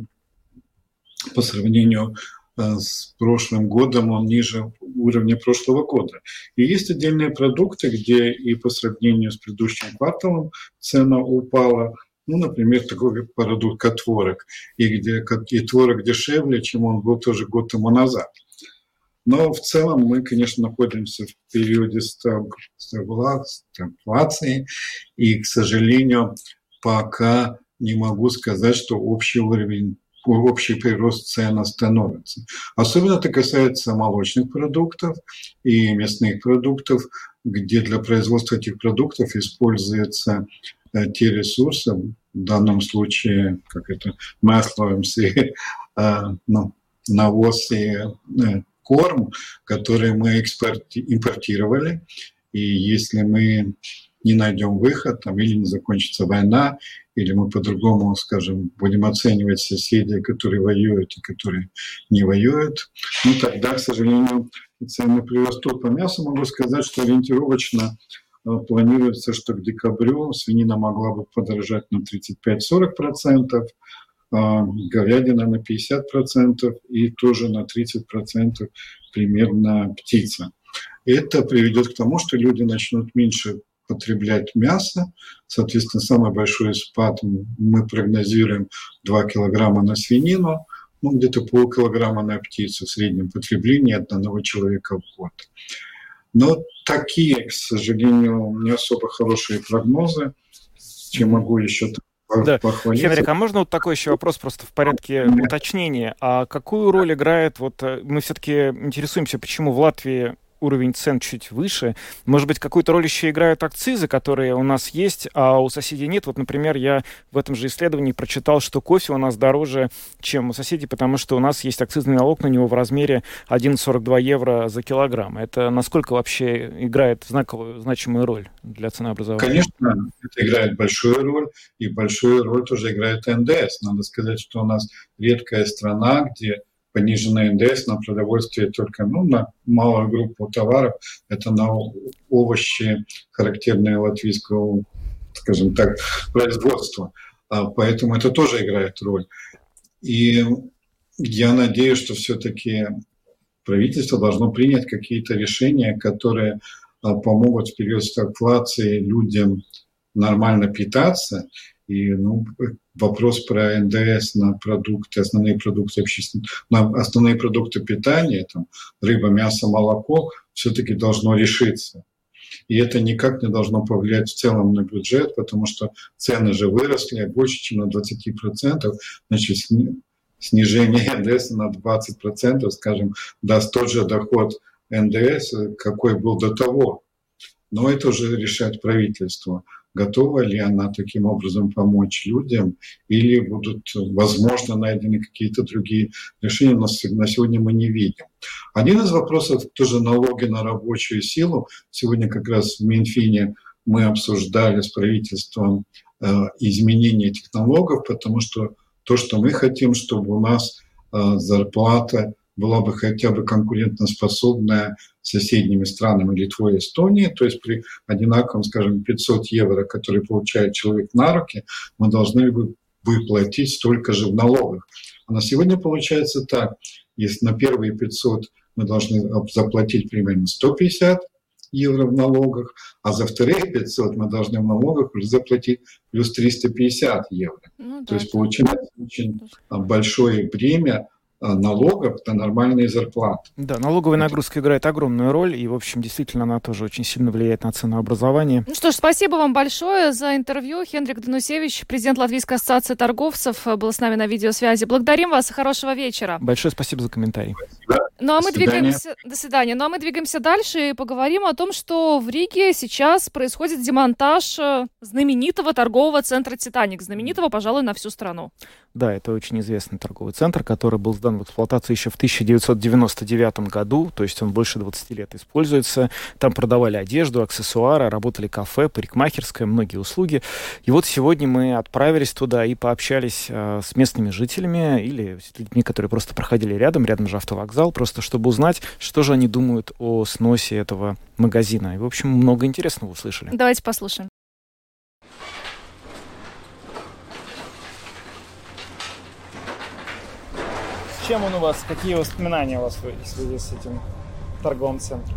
по сравнению э, с прошлым годом он ниже уровня прошлого года. И есть отдельные продукты, где и по сравнению с предыдущим кварталом цена упала, ну, например, такой продукт, как творог, и где и творог дешевле, чем он был тоже год тому назад. Но в целом мы, конечно, находимся в периоде стагфлации, и, к сожалению, пока не могу сказать, что общий уровень общий прирост цен остановится. Особенно это касается молочных продуктов и мясных продуктов, где для производства этих продуктов используются э, те ресурсы, в данном случае, как это, масло, МС, [laughs] э, ну, навоз и э, корм, который мы экспорти- импортировали. И если мы не найдем выход, там, или не закончится война, или мы по-другому, скажем, будем оценивать соседей, которые воюют и которые не воюют, ну тогда, к сожалению, цены прирастут. По мясу могу сказать, что ориентировочно э, планируется, что к декабрю свинина могла бы подорожать на 35-40%, а, говядина на 50% и тоже на 30% примерно птица. Это приведет к тому, что люди начнут меньше потреблять мясо. Соответственно, самый большой спад мы прогнозируем 2 килограмма на свинину, ну, где-то полкилограмма на птицу в среднем потреблении одного человека в год. Но такие, к сожалению, не особо хорошие прогнозы, чем могу еще да. Хенрик, а можно вот такой еще вопрос просто в порядке уточнения? А какую роль играет, вот э, мы все-таки интересуемся, почему в Латвии уровень цен чуть выше. Может быть, какую-то роль еще играют акцизы, которые у нас есть, а у соседей нет. Вот, например, я в этом же исследовании прочитал, что кофе у нас дороже, чем у соседей, потому что у нас есть акцизный налог на него в размере 1,42 евро за килограмм. Это насколько вообще играет знаковую, значимую роль для ценообразования? Конечно, это играет большую роль, и большую роль тоже играет НДС. Надо сказать, что у нас редкая страна, где пониженный НДС на продовольствие только ну, на малую группу товаров. Это на овощи, характерные латвийского, скажем так, производства. А поэтому это тоже играет роль. И я надеюсь, что все-таки правительство должно принять какие-то решения, которые а, помогут в период стагфлации людям нормально питаться и ну, вопрос про НДС на продукты, основные продукты общественного, на основные продукты питания, там, рыба, мясо, молоко, все-таки должно решиться. И это никак не должно повлиять в целом на бюджет, потому что цены же выросли больше, чем на 20%. Значит, снижение НДС на 20%, скажем, даст тот же доход НДС, какой был до того. Но это уже решает правительство готова ли она таким образом помочь людям, или будут, возможно, найдены какие-то другие решения, но на сегодня мы не видим. Один из вопросов тоже налоги на рабочую силу. Сегодня как раз в Минфине мы обсуждали с правительством э, изменение этих налогов, потому что то, что мы хотим, чтобы у нас э, зарплата была бы хотя бы конкурентоспособная с соседними странами Литвой и Эстонией, то есть при одинаковом, скажем, 500 евро, которые получает человек на руки, мы должны бы платить столько же в налогах. А на сегодня получается так, если на первые 500 мы должны заплатить примерно 150 евро в налогах, а за вторые 500 мы должны в налогах заплатить плюс 350 евро. Ну, да, То есть получается очень большое бремя Э, налогов на нормальные зарплаты. Да, налоговая нагрузка играет огромную роль, и, в общем, действительно, она тоже очень сильно влияет на ценообразование. Ну что ж, спасибо вам большое за интервью. Хенрик Данусевич, президент Латвийской ассоциации торговцев, был с нами на видеосвязи. Благодарим вас и хорошего вечера. Большое спасибо за комментарий. Спасибо. Ну а мы До двигаемся... До свидания. Ну а мы двигаемся дальше и поговорим о том, что в Риге сейчас происходит демонтаж э, знаменитого торгового центра «Титаник», знаменитого, пожалуй, на всю страну. Да, это очень известный торговый центр, который был сдан в эксплуатацию еще в 1999 году, то есть он больше 20 лет используется. Там продавали одежду, аксессуары, работали кафе, парикмахерская, многие услуги. И вот сегодня мы отправились туда и пообщались э, с местными жителями или с людьми, которые просто проходили рядом, рядом же автовокзал, просто чтобы узнать, что же они думают о сносе этого магазина. И, в общем, много интересного услышали. Давайте послушаем. Чем он у вас, какие воспоминания у вас в связи с этим торговым центром?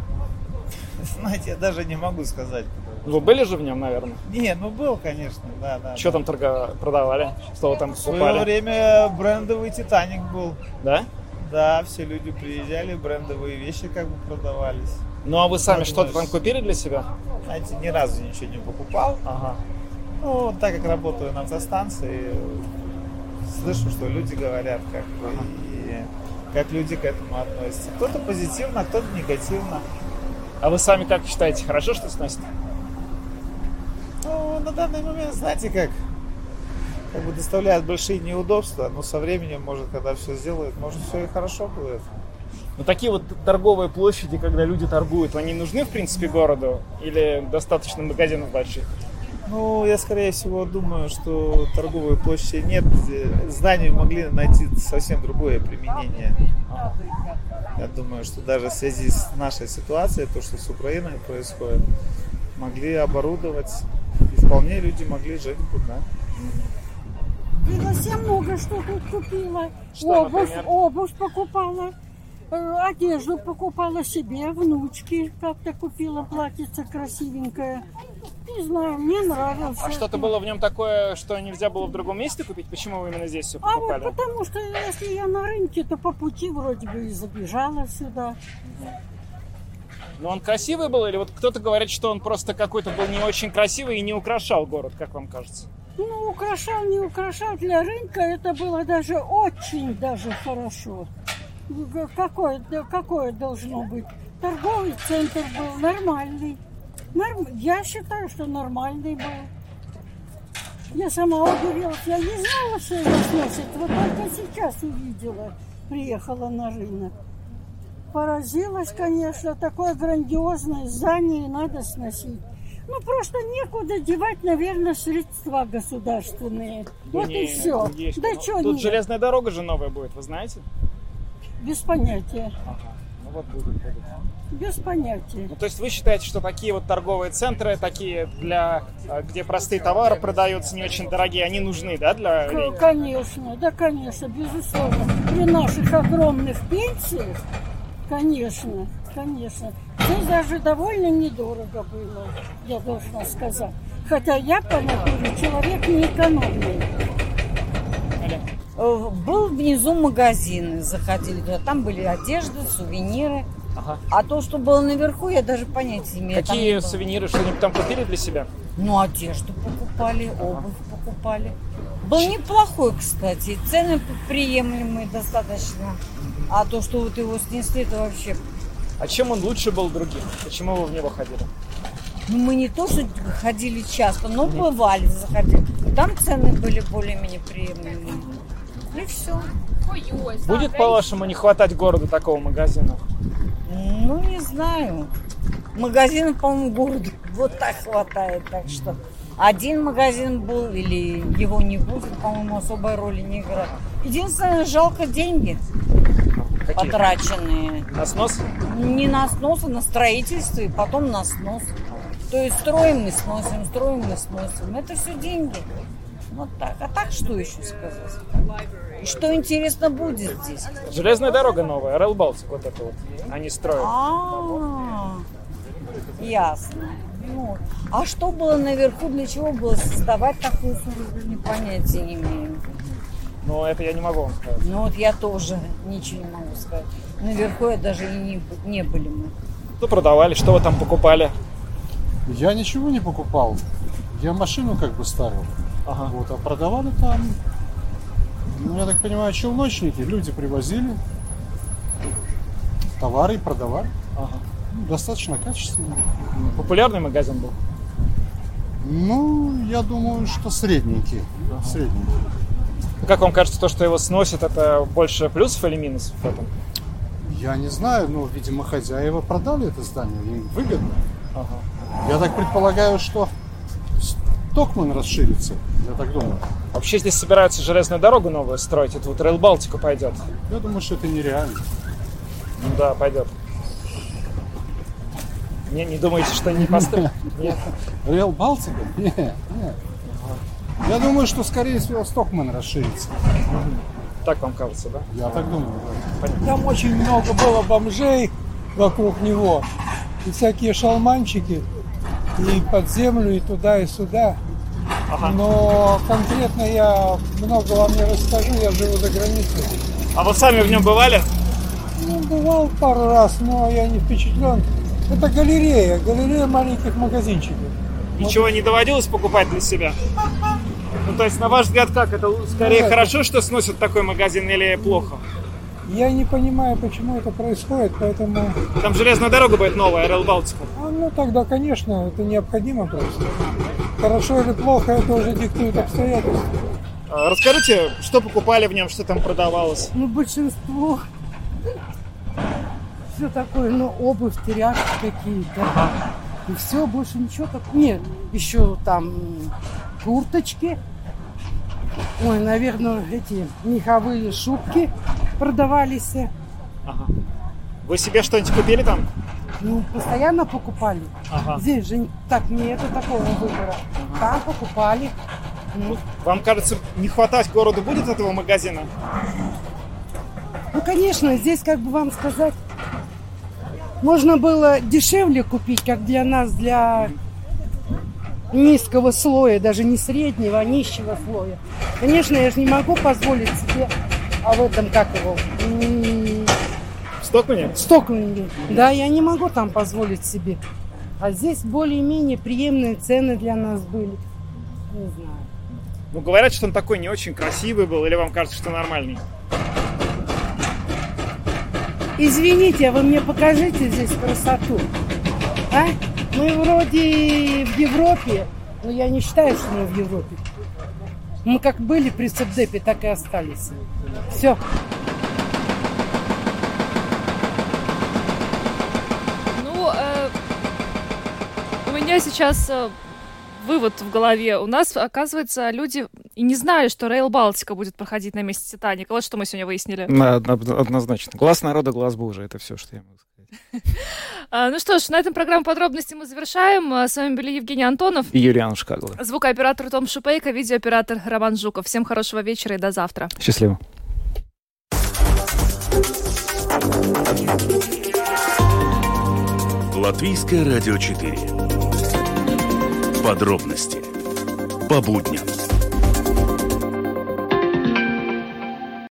Знаете, я даже не могу сказать. Вы были же в нем, наверное? Не, ну был, конечно, да, да. Что да. там торга... продавали? Что вы там покупали? В свое время брендовый Титаник был. Да? Да, все люди приезжали, брендовые вещи как бы продавались. Ну а вы сами что-то там купили для себя? Знаете, ни разу ничего не покупал. Ага. Ну, так как работаю на автостанции, слышу, что люди говорят, как бы, ага. Как люди к этому относятся. Кто-то позитивно, кто-то негативно. А вы сами как считаете, хорошо, что сносит? Ну, на данный момент, знаете как, как бы доставляет большие неудобства, но со временем, может, когда все сделают, может, все и хорошо будет. Ну, такие вот торговые площади, когда люди торгуют, они нужны, в принципе, городу? Или достаточно магазинов больших? Ну, я, скорее всего, думаю, что торговой площади нет. Здания могли найти совсем другое применение. Я думаю, что даже в связи с нашей ситуацией, то, что с Украиной происходит, могли оборудовать, и вполне люди могли жить да. Я совсем много что тут купила. Что, обувь, обувь покупала, одежду покупала себе, внучки как-то купила, платьице красивенькое. Не знаю, мне нравился. А что-то было в нем такое, что нельзя было в другом месте купить? Почему вы именно здесь все А вот покупали? потому что если я на рынке, то по пути вроде бы и забежала сюда. Но он красивый был или вот кто-то говорит, что он просто какой-то был не очень красивый и не украшал город, как вам кажется? Ну, украшал, не украшал, для рынка это было даже очень даже хорошо. Ка- Какое, какое должно быть? Торговый центр был нормальный. Норм- Я считаю, что нормальный был. Я сама удивилась. Я не знала, что его сносят. Вот только сейчас увидела. Приехала на рынок. Поразилась, конечно. Такое грандиозное здание надо сносить. Ну, просто некуда девать, наверное, средства государственные. Да вот не, и все. есть. Да что Тут нет? железная дорога же новая будет, вы знаете? Без понятия. Ну вот будет. Без понятия. Ну, то есть вы считаете, что такие вот торговые центры, такие для, э, где простые товары продаются не очень дорогие, они нужны, да, для К-? Конечно, да, конечно, безусловно. При наших огромных пенсиях, конечно, конечно. Здесь даже довольно недорого было, я должна сказать. Хотя я по натуре человек не экономный. Э, Был внизу магазин, заходили туда, там были одежды, сувениры. Ага. А то, что было наверху, я даже понятия не имею. Какие не сувениры, что-нибудь там купили для себя? Ну, одежду покупали, обувь покупали. Был неплохой, кстати, цены приемлемые достаточно. А то, что вот его снесли, это вообще... А чем он лучше был другим? Почему вы в него ходили? Ну, мы не то, что ходили часто, но бывали, заходили. Там цены были более-менее приемлемые. И все. Будет, по-вашему, не хватать городу такого магазина? Ну, не знаю. Магазинов, по-моему, городу вот так хватает. Так что один магазин был или его не будет, по-моему, особой роли не играет. Единственное, жалко деньги Какие? потраченные. На снос? Не на снос, а на строительство и потом на снос. То есть строим мы сносим, строим мы сносим. Это все деньги. Вот так. А так что еще сказать? Что интересно будет здесь? Железная дорога новая, Rail Baltic, вот это вот. Они строят. А, ясно. Ну, а что было наверху, для чего было создавать такую службу, понятия не имею. Но это я не могу вам сказать. Ну вот я тоже ничего не могу сказать. Наверху я даже и не, не были мы. Что продавали, что вы там покупали? Я ничего не покупал. Я машину как бы ставил. Ага. Вот, а продавали там, ну, я так понимаю, челночники. Люди привозили товары и продавали. Ага. Ну, достаточно качественно. Популярный магазин был? Ну, я думаю, что средненький. Средненький. Как вам кажется, то, что его сносят, это больше плюсов или минусов в этом? Я не знаю, но, видимо, хозяева продали это здание, им выгодно. Ага. Я так предполагаю, что Стокман расширится, я так думаю. Вообще здесь собираются железную дорогу новую строить, это вот Rail Балтика пойдет. Я думаю, что это нереально. Ну да, пойдет. Не, не думаете, что не построят? Нет. Реал Балтика? Нет, нет. Я думаю, что, скорее всего, Стокман расширится. Так вам кажется, да? Я так думаю, да. Там очень много было бомжей вокруг него. И всякие шалманчики. И под землю, и туда, и сюда. Но конкретно я много вам не расскажу, я живу за границей. А вы сами в нем бывали? Ну, бывал пару раз, но я не впечатлен. Это галерея, галерея маленьких магазинчиков. Ничего не доводилось покупать для себя? Ну, то есть, на ваш взгляд, как? Это скорее Нет. хорошо, что сносят такой магазин или плохо? Я не понимаю, почему это происходит, поэтому... Там железная дорога будет новая, Rail Балтика. А, Ну, тогда, конечно, это необходимо просто. Хорошо или плохо, это уже диктует обстоятельства. А, Расскажите, что покупали в нем, что там продавалось? Ну, большинство все такое, ну, обувь, тряпки какие-то. И все, больше ничего так. Нет, еще там курточки. Ой, наверное, эти меховые шубки продавались. Ага. Вы себе что-нибудь купили там? Ну, постоянно покупали. Ага. Здесь же так нету такого выбора. Там покупали. Ну, Вам кажется, не хватать городу будет этого магазина? Ну, конечно, здесь, как бы вам сказать, можно было дешевле купить, как для нас, для низкого слоя, даже не среднего, а нищего слоя. Конечно, я же не могу позволить себе, а в этом как его? Стокмане? Стокмане. Да, я не могу там позволить себе. А здесь более-менее приемные цены для нас были. Не знаю. Ну, говорят, что он такой не очень красивый был, или вам кажется, что нормальный? Извините, а вы мне покажите здесь красоту. А? Мы вроде в Европе, но я не считаю, что мы в Европе. Мы как были при Цепдепе, так и остались. Все. Ну, э, у меня сейчас э, вывод в голове. У нас, оказывается, люди и не знали, что Рейл Балтика будет проходить на месте Титаника. Вот что мы сегодня выяснили. Однозначно. Глаз народа, глаз Божий. Это все, что я могу сказать. [laughs] А, ну что ж, на этом программу подробности мы завершаем. А, с вами были Евгений Антонов и Юлиана Шкагла. Звукооператор Том Шупейко, видеооператор Роман Жуков. Всем хорошего вечера и до завтра. Счастливо. Латвийское радио 4. Подробности по будням.